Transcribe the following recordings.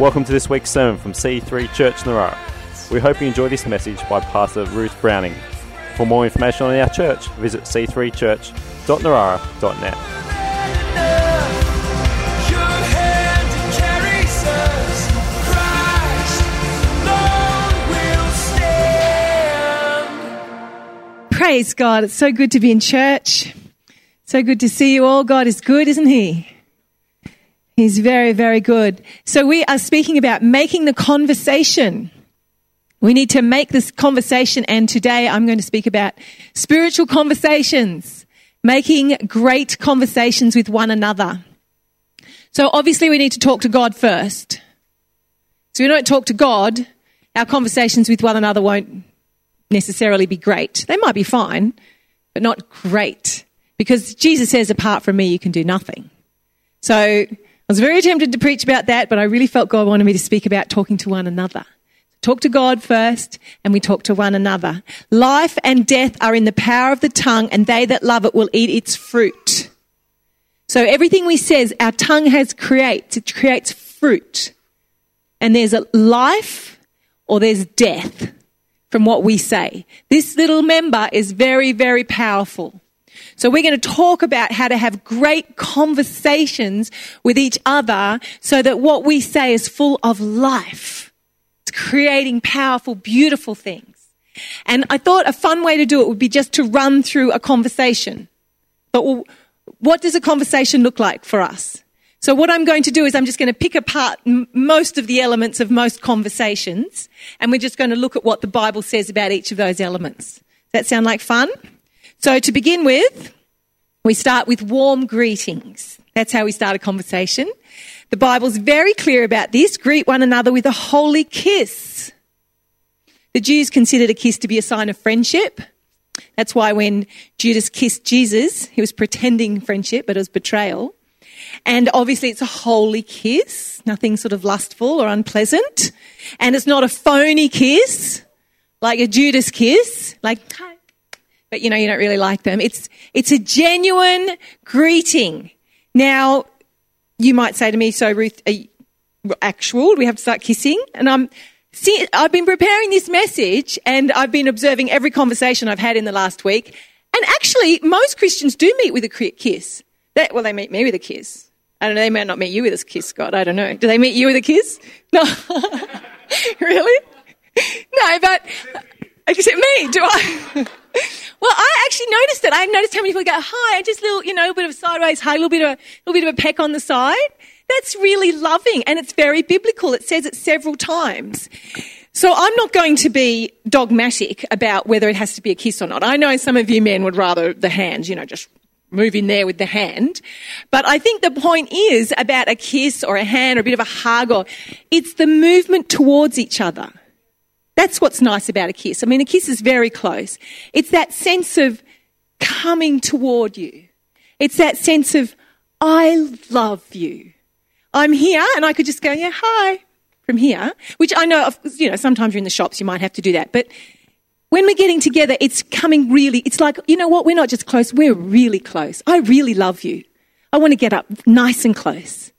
Welcome to this week's sermon from C3 Church Narara. We hope you enjoy this message by Pastor Ruth Browning. For more information on our church, visit c3church.narara.net. Your hand carries us, Christ alone will stand. Praise God. It's so good to be in church. So good to see you all. God is good, isn't He? He's very, very good. So we are speaking about making the conversation. We need to make this conversation, and today I'm going to speak about spiritual conversations, making great conversations with one another. So obviously we need to talk to God first. So we don't talk to God, our conversations with one another won't necessarily be great. They might be fine, but not great. Because Jesus says, apart from me, you can do nothing. So I was very tempted to preach about that, but I really felt God wanted me to speak about talking to one another. Talk to God first, and we talk to one another. Life and death are in the power of the tongue, and they that love it will eat its fruit. So everything we says, our tongue has creates. It creates fruit. And there's a life or there's death from what we say. This little member is very, very powerful. So we're going to talk about how to have great conversations with each other so that what we say is full of life. It's creating powerful, beautiful things. And I thought a fun way to do it would be just to run through a conversation. But well, what does a conversation look like for us? So what I'm going to do is I'm just going to pick apart m- most of the elements of most conversations and we're just going to look at what the Bible says about each of those elements. Does that sound like fun? So to begin with, we start with warm greetings. That's how we start a conversation. The Bible's very clear about this. Greet one another with a holy kiss. The Jews considered a kiss to be a sign of friendship. That's why when Judas kissed Jesus, he was pretending friendship, but it was betrayal. And obviously it's a holy kiss, nothing sort of lustful or unpleasant. And it's not a phony kiss, like a Judas kiss, like. But you know, you don't really like them. It's, it's a genuine greeting. Now, you might say to me, so Ruth, actual, do we have to start kissing? And I'm, see, I've been preparing this message and I've been observing every conversation I've had in the last week. And actually, most Christians do meet with a kiss. They, well, they meet me with a kiss. I don't know, they may not meet you with a kiss, Scott. I don't know. Do they meet you with a kiss? No. really? No, but except me, do I? well, I actually noticed it. I noticed how many people go, hi, just a little, you know, a bit of a sideways hug, a little bit of a, little bit of a peck on the side. That's really loving and it's very biblical. It says it several times. So I'm not going to be dogmatic about whether it has to be a kiss or not. I know some of you men would rather the hands, you know, just move in there with the hand. But I think the point is about a kiss or a hand or a bit of a hug or it's the movement towards each other. That's what's nice about a kiss. I mean, a kiss is very close. It's that sense of coming toward you. It's that sense of, I love you. I'm here and I could just go, yeah, hi from here, which I know, of, you know, sometimes you're in the shops, you might have to do that. But when we're getting together, it's coming really, it's like, you know what? We're not just close. We're really close. I really love you. I want to get up nice and close.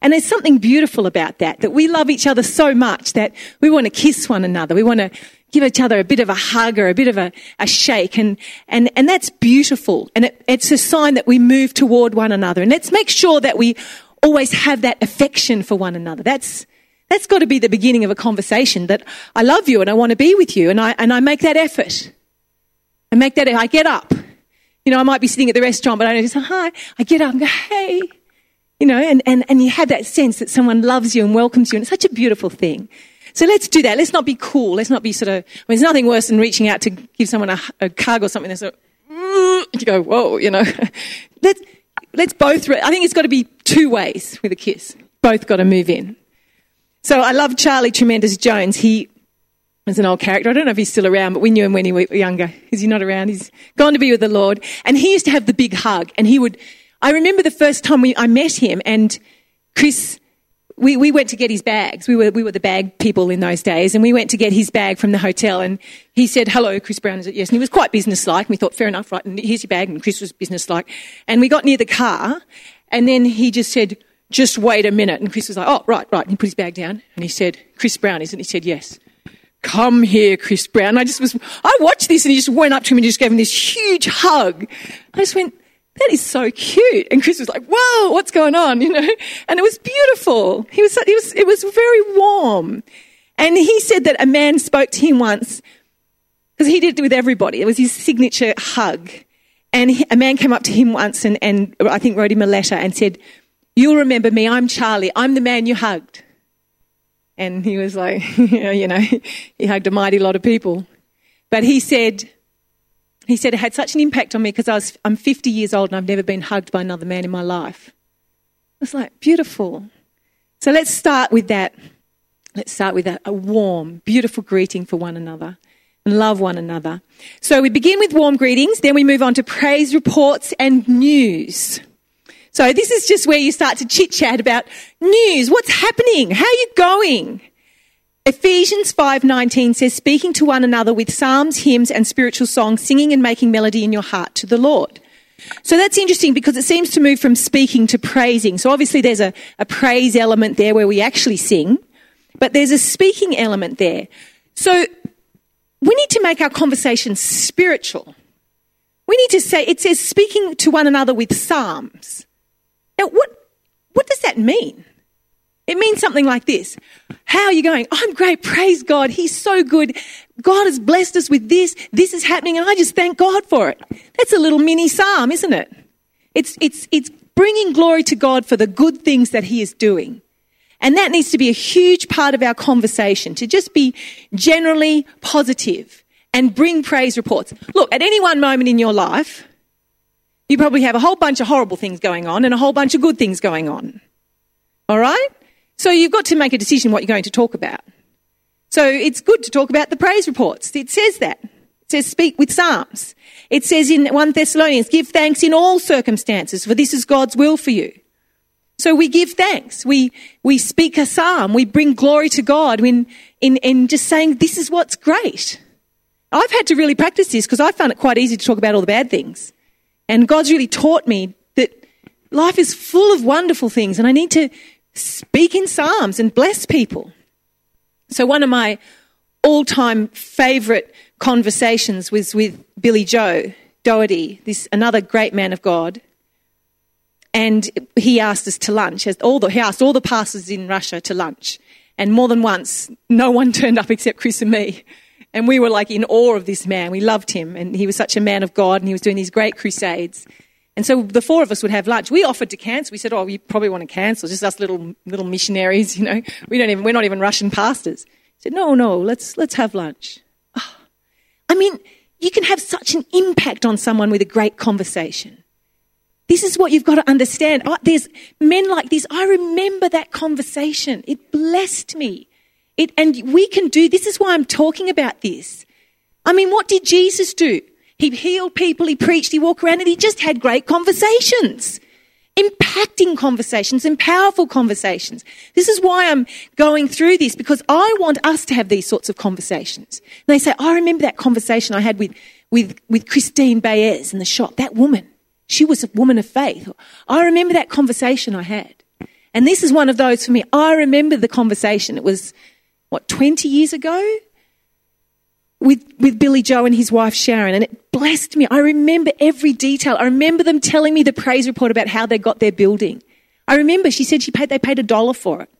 And there's something beautiful about that, that we love each other so much that we want to kiss one another. We want to give each other a bit of a hug or a bit of a, a shake. And, and, and that's beautiful. And it, it's a sign that we move toward one another. And let's make sure that we always have that affection for one another. That's, that's got to be the beginning of a conversation that I love you and I want to be with you. And I, and I make that effort. I make that, I get up. You know, I might be sitting at the restaurant, but I just say hi. I get up and go, hey. You know, and, and, and you have that sense that someone loves you and welcomes you. And it's such a beautiful thing. So let's do that. Let's not be cool. Let's not be sort of, I mean, there's nothing worse than reaching out to give someone a, a hug or something that's sort of, mm, you go, whoa, you know. let's, let's both, re- I think it's got to be two ways with a kiss. Both got to move in. So I love Charlie Tremendous Jones. He was an old character. I don't know if he's still around, but we knew him when he was younger. Is he not around? He's gone to be with the Lord. And he used to have the big hug. And he would, I remember the first time we, I met him and Chris, we, we went to get his bags. We were, we were the bag people in those days. And we went to get his bag from the hotel. And he said, hello, Chris Brown, is it? Yes. And he was quite businesslike. And we thought, fair enough, right? And here's your bag. And Chris was businesslike. And we got near the car. And then he just said, just wait a minute. And Chris was like, oh, right, right. And he put his bag down and he said, Chris Brown, isn't it? He said, yes. Come here, Chris Brown. I just was, I watched this and he just went up to him and just gave him this huge hug. I just went, that is so cute. And Chris was like, whoa, what's going on? You know? And it was beautiful. He was, it was, it was very warm. And he said that a man spoke to him once because he did it with everybody. It was his signature hug. And he, a man came up to him once and, and I think wrote him a letter and said, You'll remember me. I'm Charlie. I'm the man you hugged. And he was like, you know, he hugged a mighty lot of people. But he said, he said it had such an impact on me because I'm 50 years old and I've never been hugged by another man in my life. I was like, beautiful. So let's start with that. Let's start with that, a warm, beautiful greeting for one another and love one another. So we begin with warm greetings, then we move on to praise reports and news. So this is just where you start to chit chat about news. What's happening? How are you going? Ephesians 5:19 says speaking to one another with psalms, hymns and spiritual songs, singing and making melody in your heart to the Lord. So that's interesting because it seems to move from speaking to praising. So obviously there's a, a praise element there where we actually sing, but there's a speaking element there. So we need to make our conversation spiritual. We need to say, it says speaking to one another with psalms. Now, what, what does that mean? It means something like this. How are you going? I'm great. Praise God. He's so good. God has blessed us with this. This is happening and I just thank God for it. That's a little mini psalm, isn't it? It's, it's, it's bringing glory to God for the good things that he is doing. And that needs to be a huge part of our conversation to just be generally positive and bring praise reports. Look, at any one moment in your life, you probably have a whole bunch of horrible things going on and a whole bunch of good things going on. All right? So you've got to make a decision what you're going to talk about. So it's good to talk about the praise reports. It says that. It says speak with psalms. It says in 1 Thessalonians, give thanks in all circumstances, for this is God's will for you. So we give thanks. We, we speak a psalm. We bring glory to God in, in, in just saying, this is what's great. I've had to really practice this because I found it quite easy to talk about all the bad things. And God's really taught me that life is full of wonderful things and I need to speak in psalms and bless people. So one of my all-time favorite conversations was with Billy Joe Daugherty, this another great man of God. And he asked us to lunch. All the, he asked all the pastors in Russia to lunch. And more than once, no one turned up except Chris and me. And we were like in awe of this man. We loved him. And he was such a man of God and he was doing these great crusades. And so the four of us would have lunch. We offered to cancel. We said, "Oh, we probably want to cancel. Just us little little missionaries, you know. We don't even. We're not even Russian pastors." He said, "No, no. Let's let's have lunch." Oh. I mean, you can have such an impact on someone with a great conversation. This is what you've got to understand. Oh, there's men like this. I remember that conversation. It blessed me. It, and we can do. This is why I'm talking about this. I mean, what did Jesus do? He healed people, he preached, he walked around, and he just had great conversations. Impacting conversations and powerful conversations. This is why I'm going through this because I want us to have these sorts of conversations. And they say, oh, I remember that conversation I had with, with, with Christine Baez in the shop. That woman, she was a woman of faith. I remember that conversation I had. And this is one of those for me. I remember the conversation. It was, what, 20 years ago? With, with Billy Joe and his wife Sharon, and it blessed me. I remember every detail. I remember them telling me the praise report about how they got their building. I remember she said she paid, they paid a dollar for it.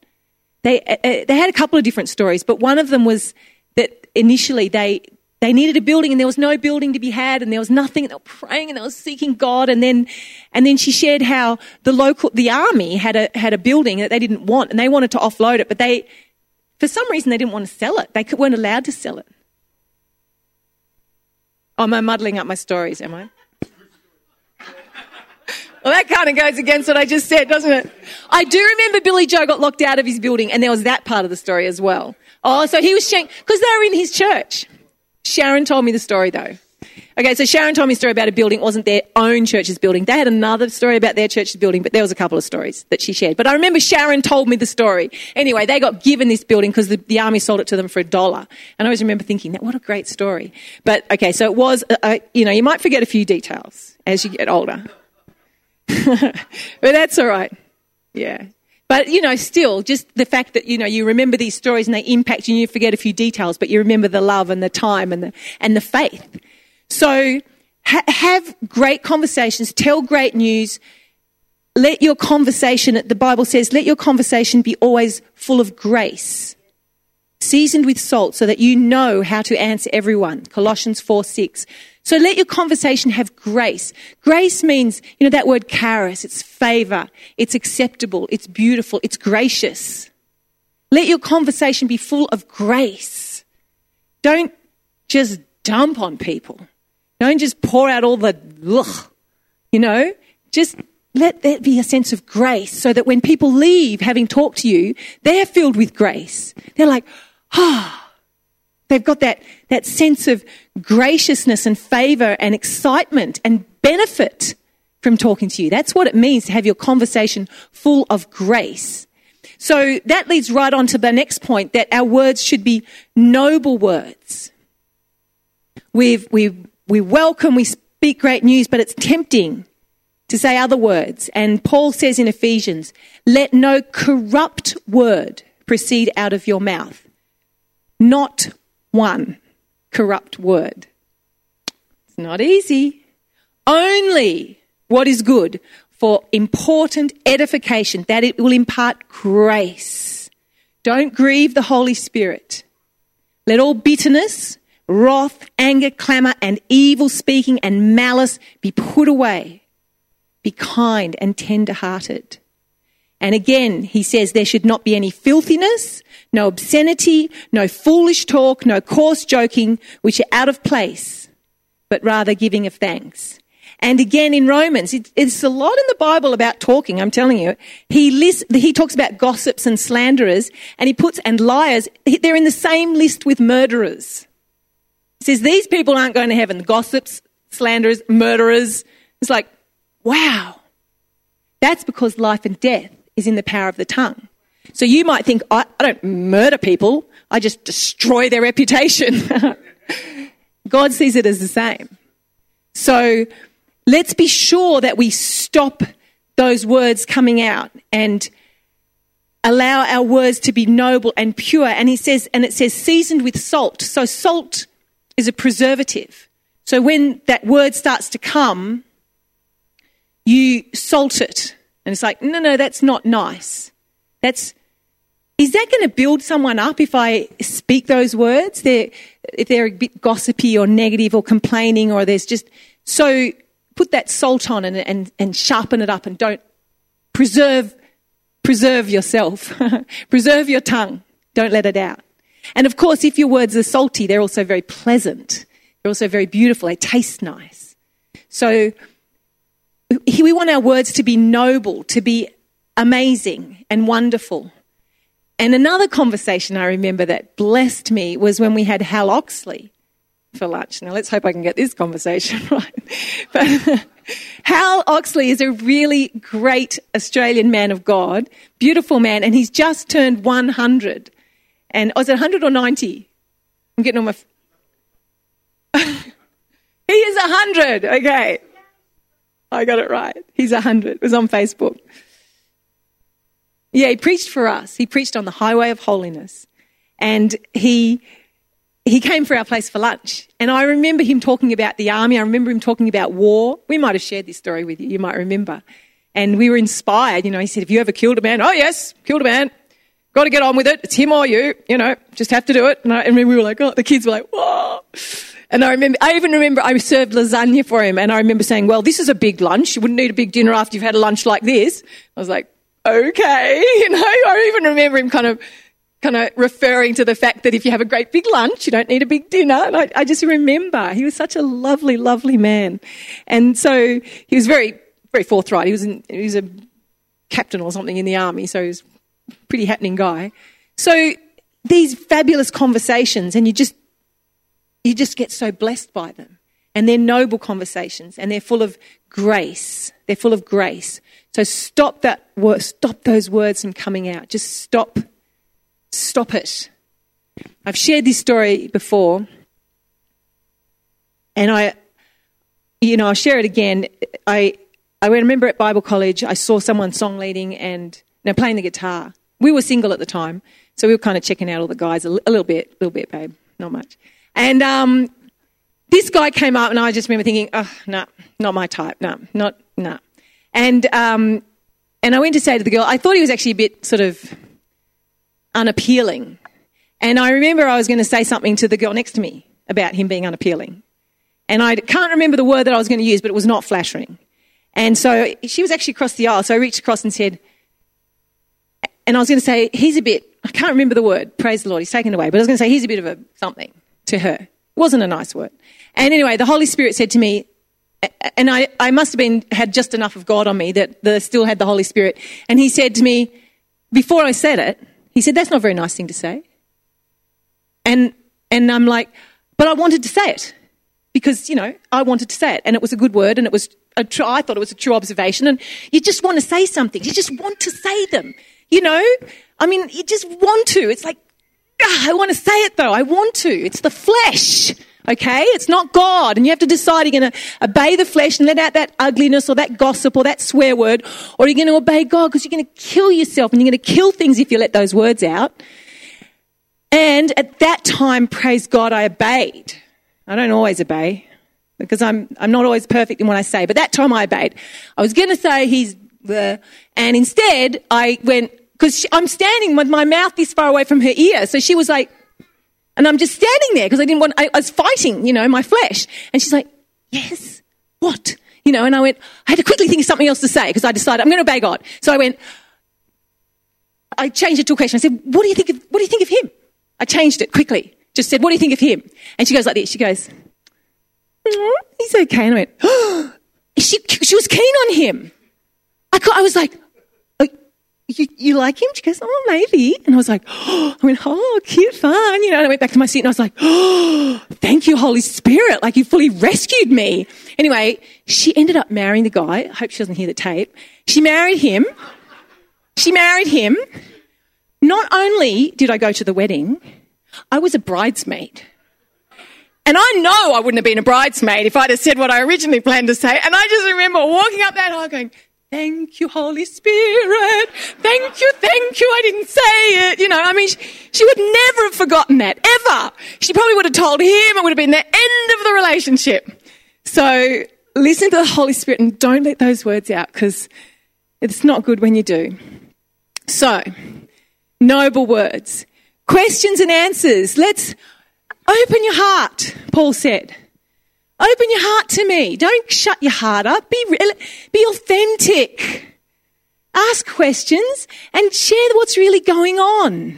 They, uh, uh, they had a couple of different stories, but one of them was that initially they, they needed a building and there was no building to be had and there was nothing and they were praying and they were seeking God and then, and then she shared how the local, the army had a, had a building that they didn't want and they wanted to offload it, but they, for some reason they didn't want to sell it. They weren't allowed to sell it. Oh, am I muddling up my stories? Am I? Well, that kind of goes against what I just said, doesn't it? I do remember Billy Joe got locked out of his building, and there was that part of the story as well. Oh, so he was sharing, because they were in his church. Sharon told me the story though. Okay, so Sharon told me a story about a building. It wasn't their own church's building. They had another story about their church's building, but there was a couple of stories that she shared. But I remember Sharon told me the story. Anyway, they got given this building because the, the army sold it to them for a dollar. And I always remember thinking that what a great story. But okay, so it was, uh, uh, you know, you might forget a few details as you get older. but that's all right. Yeah. But, you know, still, just the fact that, you know, you remember these stories and they impact you and you forget a few details, but you remember the love and the time and the, and the faith. So ha- have great conversations, tell great news. Let your conversation, the Bible says, let your conversation be always full of grace, seasoned with salt so that you know how to answer everyone. Colossians 4 6. So let your conversation have grace. Grace means, you know, that word charis, it's favor, it's acceptable, it's beautiful, it's gracious. Let your conversation be full of grace. Don't just dump on people. Don't just pour out all the ugh, you know, just let there be a sense of grace so that when people leave having talked to you, they're filled with grace. They're like, ah, They've got that, that sense of graciousness and favor and excitement and benefit from talking to you. That's what it means to have your conversation full of grace. So that leads right on to the next point that our words should be noble words. We've, we, we welcome, we speak great news, but it's tempting to say other words. And Paul says in Ephesians, let no corrupt word proceed out of your mouth. Not one corrupt word. It's not easy. Only what is good for important edification, that it will impart grace. Don't grieve the Holy Spirit. Let all bitterness, wrath, anger, clamour, and evil speaking and malice be put away. Be kind and tender hearted. And again, he says there should not be any filthiness, no obscenity, no foolish talk, no coarse joking, which are out of place, but rather giving of thanks. And again in Romans, it, it's a lot in the Bible about talking, I'm telling you. He lists, he talks about gossips and slanderers, and he puts, and liars, they're in the same list with murderers. He says these people aren't going to heaven. Gossips, slanderers, murderers. It's like, wow. That's because life and death is in the power of the tongue. So you might think, I, I don't murder people, I just destroy their reputation. God sees it as the same. So let's be sure that we stop those words coming out and allow our words to be noble and pure. And he says, and it says seasoned with salt. So salt is a preservative. So when that word starts to come, you salt it. And it's like, no, no, that's not nice. That's, is that going to build someone up if I speak those words? They're, if they're a bit gossipy or negative or complaining or there's just, so put that salt on and, and, and sharpen it up and don't preserve, preserve yourself. preserve your tongue. Don't let it out. And of course, if your words are salty, they're also very pleasant. They're also very beautiful. They taste nice. So we want our words to be noble, to be amazing and wonderful. And another conversation I remember that blessed me was when we had Hal Oxley for lunch. Now let's hope I can get this conversation right. But Hal Oxley is a really great Australian man of God, beautiful man, and he's just turned 100. And oh, was it 100 or 90? I'm getting on my. F- he is 100. Okay. I got it right. He's 100. It was on Facebook. Yeah, he preached for us. He preached on the highway of holiness. And he he came for our place for lunch. And I remember him talking about the army. I remember him talking about war. We might have shared this story with you. You might remember. And we were inspired. You know, he said, Have you ever killed a man? Oh, yes, killed a man. Got to get on with it. It's him or you. You know, just have to do it. And, I, and we were like, Oh, the kids were like, Whoa. And I remember, I even remember I served lasagna for him. And I remember saying, Well, this is a big lunch. You wouldn't need a big dinner after you've had a lunch like this. I was like, Okay. You know, I even remember him kind of kind of referring to the fact that if you have a great big lunch, you don't need a big dinner. And I, I just remember he was such a lovely, lovely man. And so he was very, very forthright. He was, in, he was a captain or something in the army, so he was pretty happening guy. So these fabulous conversations, and you just, you just get so blessed by them. And they're noble conversations, and they're full of grace. They're full of grace. So stop that, stop those words from coming out. Just stop Stop it. I've shared this story before, and I, you know, I'll share it again. I, I remember at Bible college, I saw someone song leading, and Now playing the guitar. We were single at the time, so we were kind of checking out all the guys a, little bit, a little bit, babe, not much. And um, this guy came up, and I just remember thinking, oh, no, not my type, no, not, no. And um, and I went to say to the girl, I thought he was actually a bit sort of unappealing. And I remember I was going to say something to the girl next to me about him being unappealing. And I can't remember the word that I was going to use, but it was not flattering. And so she was actually across the aisle. So I reached across and said, and I was going to say, he's a bit, I can't remember the word, praise the Lord, he's taken away, but I was going to say, he's a bit of a something to her. It wasn't a nice word. And anyway, the Holy Spirit said to me, and I, I must have been, had just enough of God on me that, that I still had the Holy Spirit. And he said to me, before I said it, he said, that's not a very nice thing to say. And, and I'm like, but I wanted to say it because, you know, I wanted to say it and it was a good word and it was a tr- I thought it was a true observation and you just want to say something. You just want to say them, you know? I mean, you just want to. It's like, ah, I want to say it though. I want to. It's the flesh. Okay? It's not God. And you have to decide you're going to obey the flesh and let out that ugliness or that gossip or that swear word, or you're going to obey God because you're going to kill yourself and you're going to kill things if you let those words out. And at that time, praise God, I obeyed. I don't always obey because I'm, I'm not always perfect in what I say, but that time I obeyed. I was going to say he's the, and instead I went, because I'm standing with my mouth this far away from her ear. So she was like, and I'm just standing there because I didn't want, I, I was fighting, you know, my flesh. And she's like, yes, what? You know, and I went, I had to quickly think of something else to say because I decided I'm going to obey God. So I went, I changed it to a question. I said, what do you think of, what do you think of him? I changed it quickly. Just said, what do you think of him? And she goes like this. She goes, "Mm, he's okay. And I went, oh, she, she was keen on him. I, I was like, "Oh, you, you like him? She goes, oh, maybe. And I was like, oh, I went, oh, cute, fun. You know, and I went back to my seat and I was like, oh, thank you, Holy Spirit. Like you fully rescued me. Anyway, she ended up marrying the guy. I hope she doesn't hear the tape. She married him. She married him. Not only did I go to the wedding, I was a bridesmaid. And I know I wouldn't have been a bridesmaid if I'd have said what I originally planned to say. And I just remember walking up that aisle going, Thank you, Holy Spirit. Thank you, thank you. I didn't say it. You know, I mean, she, she would never have forgotten that, ever. She probably would have told him. It would have been the end of the relationship. So listen to the Holy Spirit and don't let those words out because it's not good when you do. So, noble words. Questions and answers. Let's open your heart, Paul said. Open your heart to me. Don't shut your heart up. Be, real, be authentic. Ask questions and share what's really going on.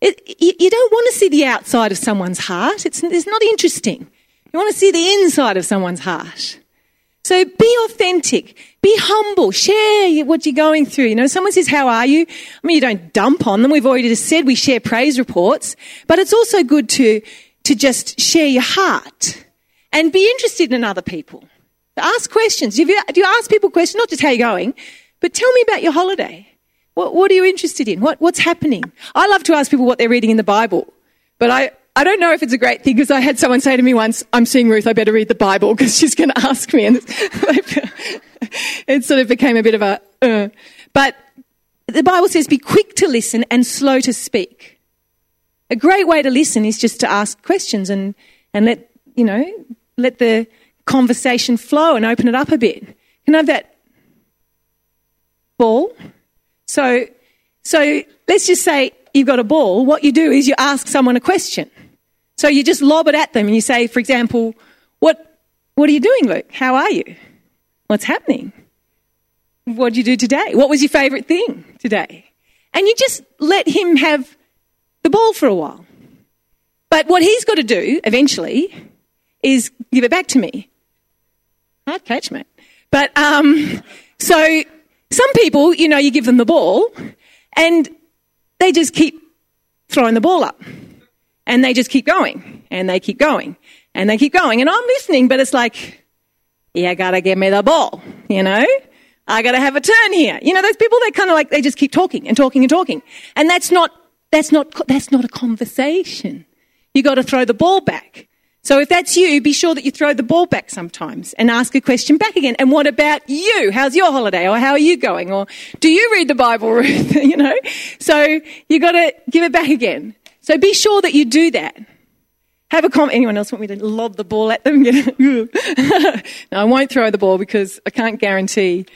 It, you, you don't want to see the outside of someone's heart. It's, it's not interesting. You want to see the inside of someone's heart. So be authentic, be humble, share what you're going through. You know, someone says, how are you? I mean, you don't dump on them. We've already just said we share praise reports, but it's also good to, to just share your heart and be interested in other people. Ask questions. Do you, you ask people questions? Not just how you're going, but tell me about your holiday. What, what are you interested in? What, what's happening? I love to ask people what they're reading in the Bible, but I, I don't know if it's a great thing because I had someone say to me once, I'm seeing Ruth, I better read the Bible because she's going to ask me. And it sort of became a bit of a, uh. but the Bible says be quick to listen and slow to speak. A great way to listen is just to ask questions and, and let, you know, let the conversation flow and open it up a bit. Can I have that ball? So, so let's just say you've got a ball. What you do is you ask someone a question. So you just lob it at them and you say, for example, what, what are you doing, Luke? How are you? What's happening? What did you do today? What was your favourite thing today? And you just let him have the ball for a while. But what he's got to do eventually is give it back to me. Hard catch, mate. But um, so some people, you know, you give them the ball and they just keep throwing the ball up and they just keep going and they keep going and they keep going. And I'm listening, but it's like, you gotta give me the ball, you know? I gotta have a turn here. You know, those people, they kind of like, they just keep talking and talking and talking. And that's not, that's not, that's not a conversation. You gotta throw the ball back. So if that's you, be sure that you throw the ball back sometimes and ask a question back again. And what about you? How's your holiday? Or how are you going? Or do you read the Bible, Ruth? you know? So you gotta give it back again. So be sure that you do that. Have a comment. Anyone else want me to lob the ball at them? no, I won't throw the ball because I can't guarantee,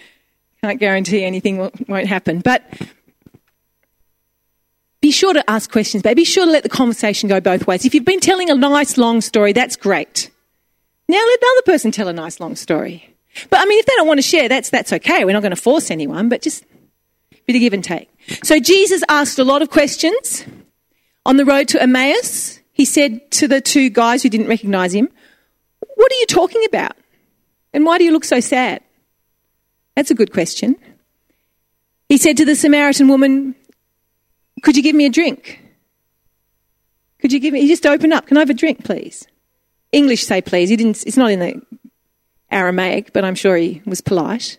can't guarantee anything won't- won't happen. But be sure to ask questions, but be sure to let the conversation go both ways. If you've been telling a nice long story, that's great. Now let the other person tell a nice long story. But I mean, if they don't want to share, that's, that's okay. We're not going to force anyone, but just a bit of give and take. So Jesus asked a lot of questions on the road to Emmaus. He said to the two guys who didn't recognize him, What are you talking about? And why do you look so sad? That's a good question. He said to the Samaritan woman, Could you give me a drink? Could you give me, he just opened up, Can I have a drink, please? English say please. He didn't, it's not in the Aramaic, but I'm sure he was polite.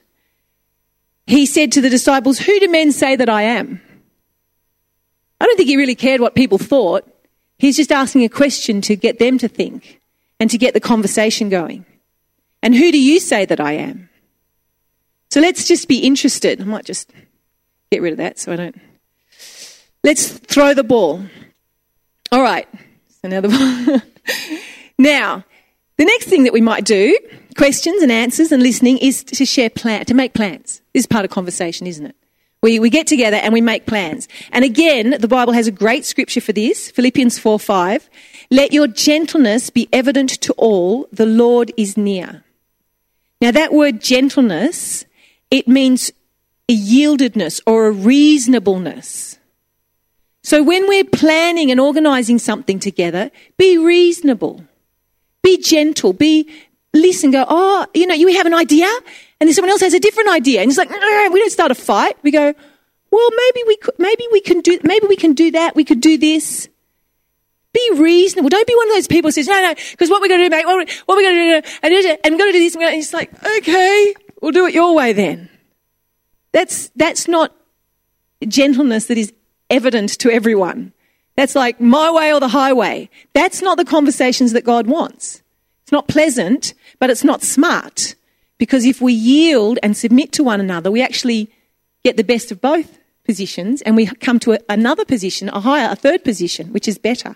He said to the disciples, Who do men say that I am? I don't think he really cared what people thought. He's just asking a question to get them to think and to get the conversation going. And who do you say that I am? So let's just be interested. I might just get rid of that so I don't. Let's throw the ball. All right. So now the ball. now, the next thing that we might do, questions and answers and listening, is to share plan, to make plans. This is part of conversation, isn't it? We, we get together and we make plans. And again, the Bible has a great scripture for this, Philippians 4 5. Let your gentleness be evident to all, the Lord is near. Now that word gentleness, it means a yieldedness or a reasonableness. So when we're planning and organizing something together, be reasonable. Be gentle. Be, listen, go, oh, you know, you have an idea and then someone else has a different idea. And it's like, we don't start a fight. We go, well, maybe we could, maybe we can do, maybe we can do that. We could do this. Be reasonable. Don't be one of those people who says, no, no, because what we're going to do, mate, what, what we're going to do, and, we're going to do this, and it's like, okay, we'll do it your way then. That's, that's not gentleness that is evident to everyone. That's like my way or the highway. That's not the conversations that God wants. It's not pleasant, but it's not smart. Because if we yield and submit to one another, we actually get the best of both positions and we come to a, another position, a higher, a third position, which is better.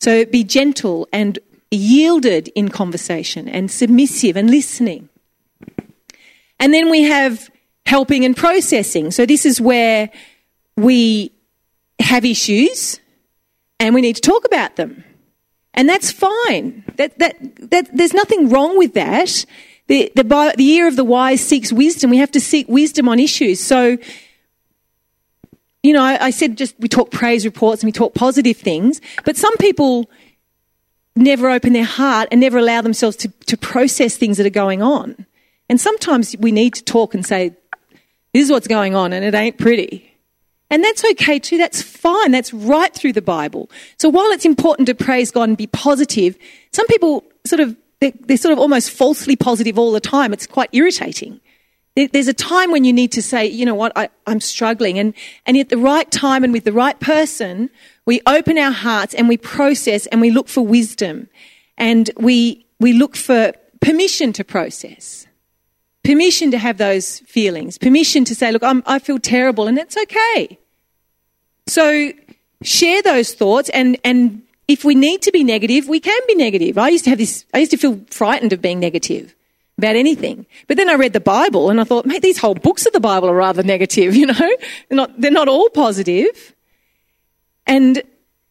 So be gentle and yielded in conversation and submissive and listening. And then we have helping and processing. So this is where we have issues and we need to talk about them. And that's fine. That, that, that, there's nothing wrong with that. The, the, the year of the wise seeks wisdom. We have to seek wisdom on issues. So, you know, I, I said just we talk praise reports and we talk positive things, but some people never open their heart and never allow themselves to, to process things that are going on. And sometimes we need to talk and say, this is what's going on and it ain't pretty. And that's okay too. That's fine. That's right through the Bible. So while it's important to praise God and be positive, some people sort of, they're, they're sort of almost falsely positive all the time. It's quite irritating. There's a time when you need to say, you know what, I, I'm struggling. And, and at the right time and with the right person, we open our hearts and we process and we look for wisdom and we, we look for permission to process permission to have those feelings, permission to say, look, I'm, I feel terrible and it's okay. So share those thoughts and, and if we need to be negative, we can be negative. I used to have this, I used to feel frightened of being negative about anything. But then I read the Bible and I thought, mate, these whole books of the Bible are rather negative, you know? They're not, they're not all positive. And,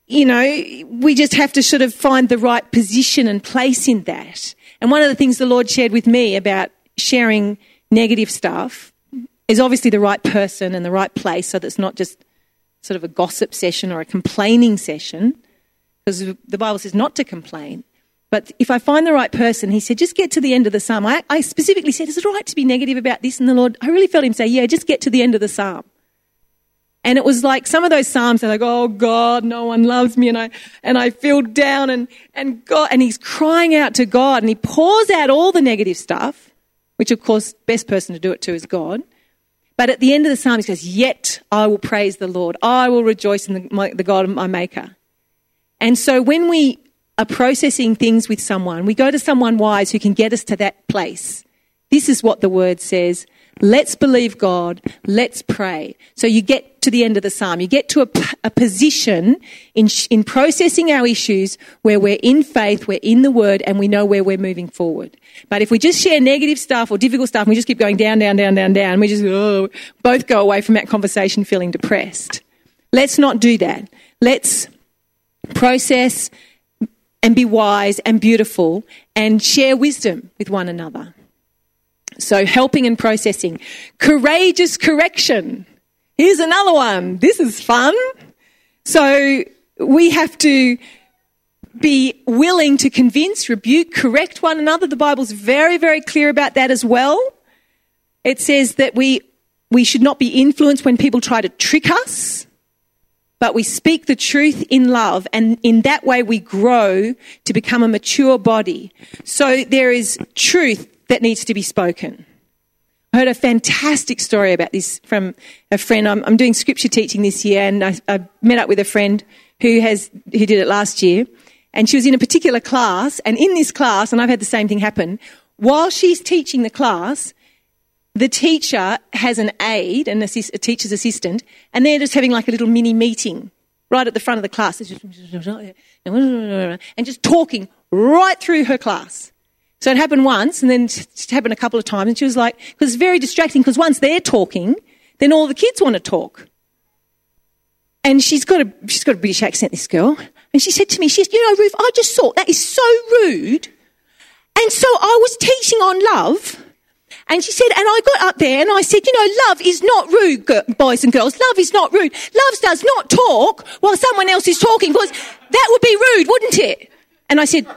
you know, we just have to sort of find the right position and place in that. And one of the things the Lord shared with me about sharing negative stuff is obviously the right person and the right place so that it's not just sort of a gossip session or a complaining session, because the Bible says not to complain. But if I find the right person, he said, just get to the end of the psalm. I, I specifically said, is it right to be negative about this? And the Lord, I really felt him say, yeah, just get to the end of the psalm. And it was like some of those psalms are like, oh God, no one loves me, and I and I feel down, and and God, and he's crying out to God, and he pours out all the negative stuff, which of course, best person to do it to is God. But at the end of the psalm, he says, "Yet I will praise the Lord; I will rejoice in the, my, the God of my Maker." And so when we are processing things with someone, we go to someone wise who can get us to that place. This is what the word says. Let's believe God. Let's pray. So you get to the end of the psalm. You get to a position in, in processing our issues where we're in faith, we're in the word, and we know where we're moving forward. But if we just share negative stuff or difficult stuff and we just keep going down, down, down, down, down, we just oh, both go away from that conversation feeling depressed. Let's not do that. Let's process and be wise and beautiful and share wisdom with one another. So, helping and processing. Courageous correction. Here's another one. This is fun. So, we have to be willing to convince, rebuke, correct one another. The Bible's very, very clear about that as well. It says that we, we should not be influenced when people try to trick us, but we speak the truth in love, and in that way we grow to become a mature body. So there is truth that needs to be spoken. I heard a fantastic story about this from a friend. I'm, I'm doing scripture teaching this year, and I, I met up with a friend who has who did it last year, and she was in a particular class. And in this class, and I've had the same thing happen. While she's teaching the class, the teacher has an aide, an assist, a teacher's assistant, and they're just having like a little mini meeting right at the front of the class, and just talking right through her class. So it happened once, and then it happened a couple of times, and she was like, because it's very distracting, because once they're talking, then all the kids want to talk. And she's got a she's got a British accent, this girl. And she said to me, she said, you know, Ruth, I just thought that is so rude. And so I was teaching on love. And she said, and I got up there and I said, you know, love is not rude, boys and girls. Love is not rude. Love does not talk while someone else is talking because that would be rude, wouldn't it? And I said,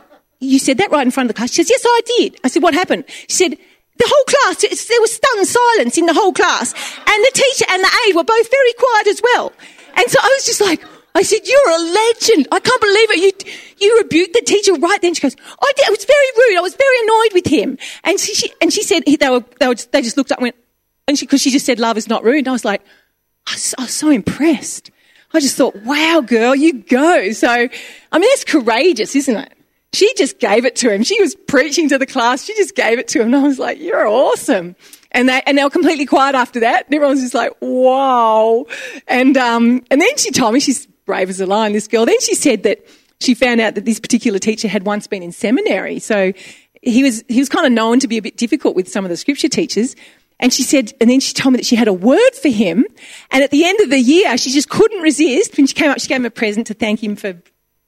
you said that right in front of the class. She says, yes, I did. I said, what happened? She said, the whole class, there was stunned silence in the whole class. And the teacher and the aide were both very quiet as well. And so I was just like, I said, you're a legend. I can't believe it. You, you rebuked the teacher right then. She goes, I did. It was very rude. I was very annoyed with him. And she, she and she said, they were, they were, just, they just looked up and went, and she, cause she just said love is not rude. And I was like, I was, I was so impressed. I just thought, wow, girl, you go. So, I mean, that's courageous, isn't it? She just gave it to him. She was preaching to the class. She just gave it to him. And I was like, you're awesome. And they, and they were completely quiet after that. And everyone was just like, wow. And, um, and then she told me she's brave as a lion, this girl. Then she said that she found out that this particular teacher had once been in seminary. So he was, he was kind of known to be a bit difficult with some of the scripture teachers. And she said, and then she told me that she had a word for him. And at the end of the year, she just couldn't resist. When she came up, she gave him a present to thank him for,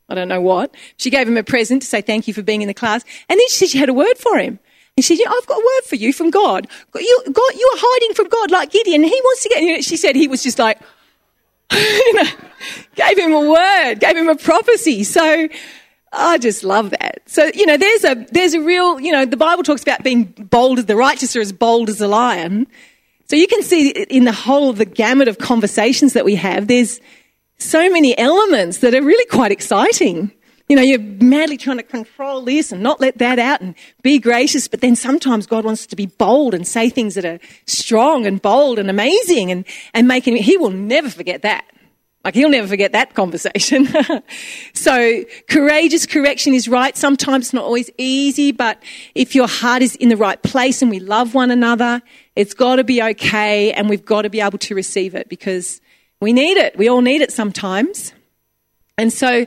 I don't know what. She gave him a present to say thank you for being in the class. And then she said she had a word for him. And she said, I've got a word for you from God. You, God, you are hiding from God like Gideon. He wants to get, you she said he was just like, you know, gave him a word, gave him a prophecy. So I just love that. So, you know, there's a, there's a real, you know, the Bible talks about being bold as the righteous are as bold as a lion. So you can see in the whole of the gamut of conversations that we have, there's so many elements that are really quite exciting. You know, you're madly trying to control this and not let that out and be gracious, but then sometimes God wants to be bold and say things that are strong and bold and amazing and, and making, he will never forget that. Like he'll never forget that conversation. so courageous correction is right. Sometimes it's not always easy, but if your heart is in the right place and we love one another, it's got to be okay and we've got to be able to receive it because we need it. We all need it sometimes. And so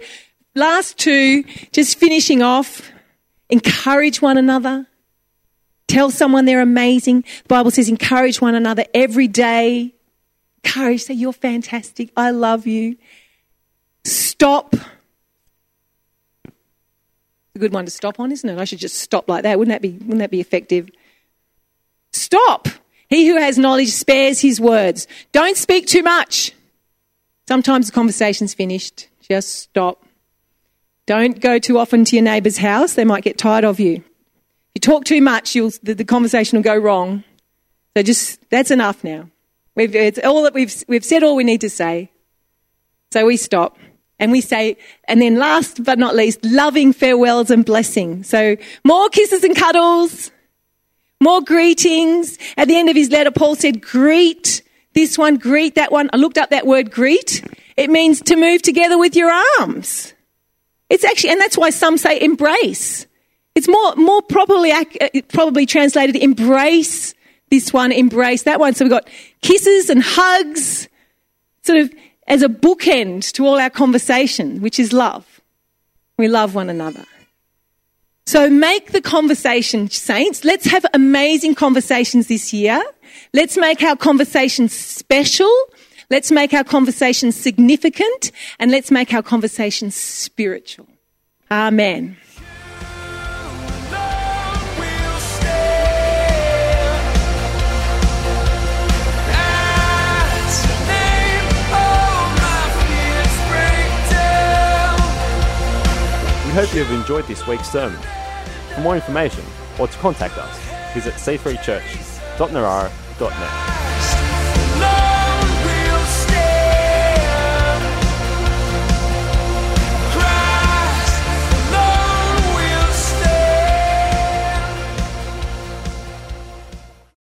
last two, just finishing off, encourage one another. Tell someone they're amazing. The Bible says encourage one another every day. Encourage, say you're fantastic. I love you. Stop. A good one to stop on, isn't it? I should just stop like that. Wouldn't that be, wouldn't that be effective? Stop. He who has knowledge spares his words. Don't speak too much. Sometimes the conversation's finished. Just stop. Don't go too often to your neighbour's house. They might get tired of you. If you talk too much, the, the conversation will go wrong. So just, that's enough now. We've, it's all that we've, we've said all we need to say. So we stop and we say, and then last but not least, loving farewells and blessings. So more kisses and cuddles, more greetings. At the end of his letter, Paul said, greet this one, greet that one. I looked up that word greet. It means to move together with your arms. It's actually, and that's why some say embrace. It's more, more properly, uh, probably translated embrace this one, embrace that one. So we've got kisses and hugs, sort of as a bookend to all our conversation, which is love. We love one another. So make the conversation, saints. Let's have amazing conversations this year. Let's make our conversations special. Let's make our conversations significant and let's make our conversations spiritual. Amen. Hope you have enjoyed this week's sermon. For more information or to contact us, visit c3church.narara.net.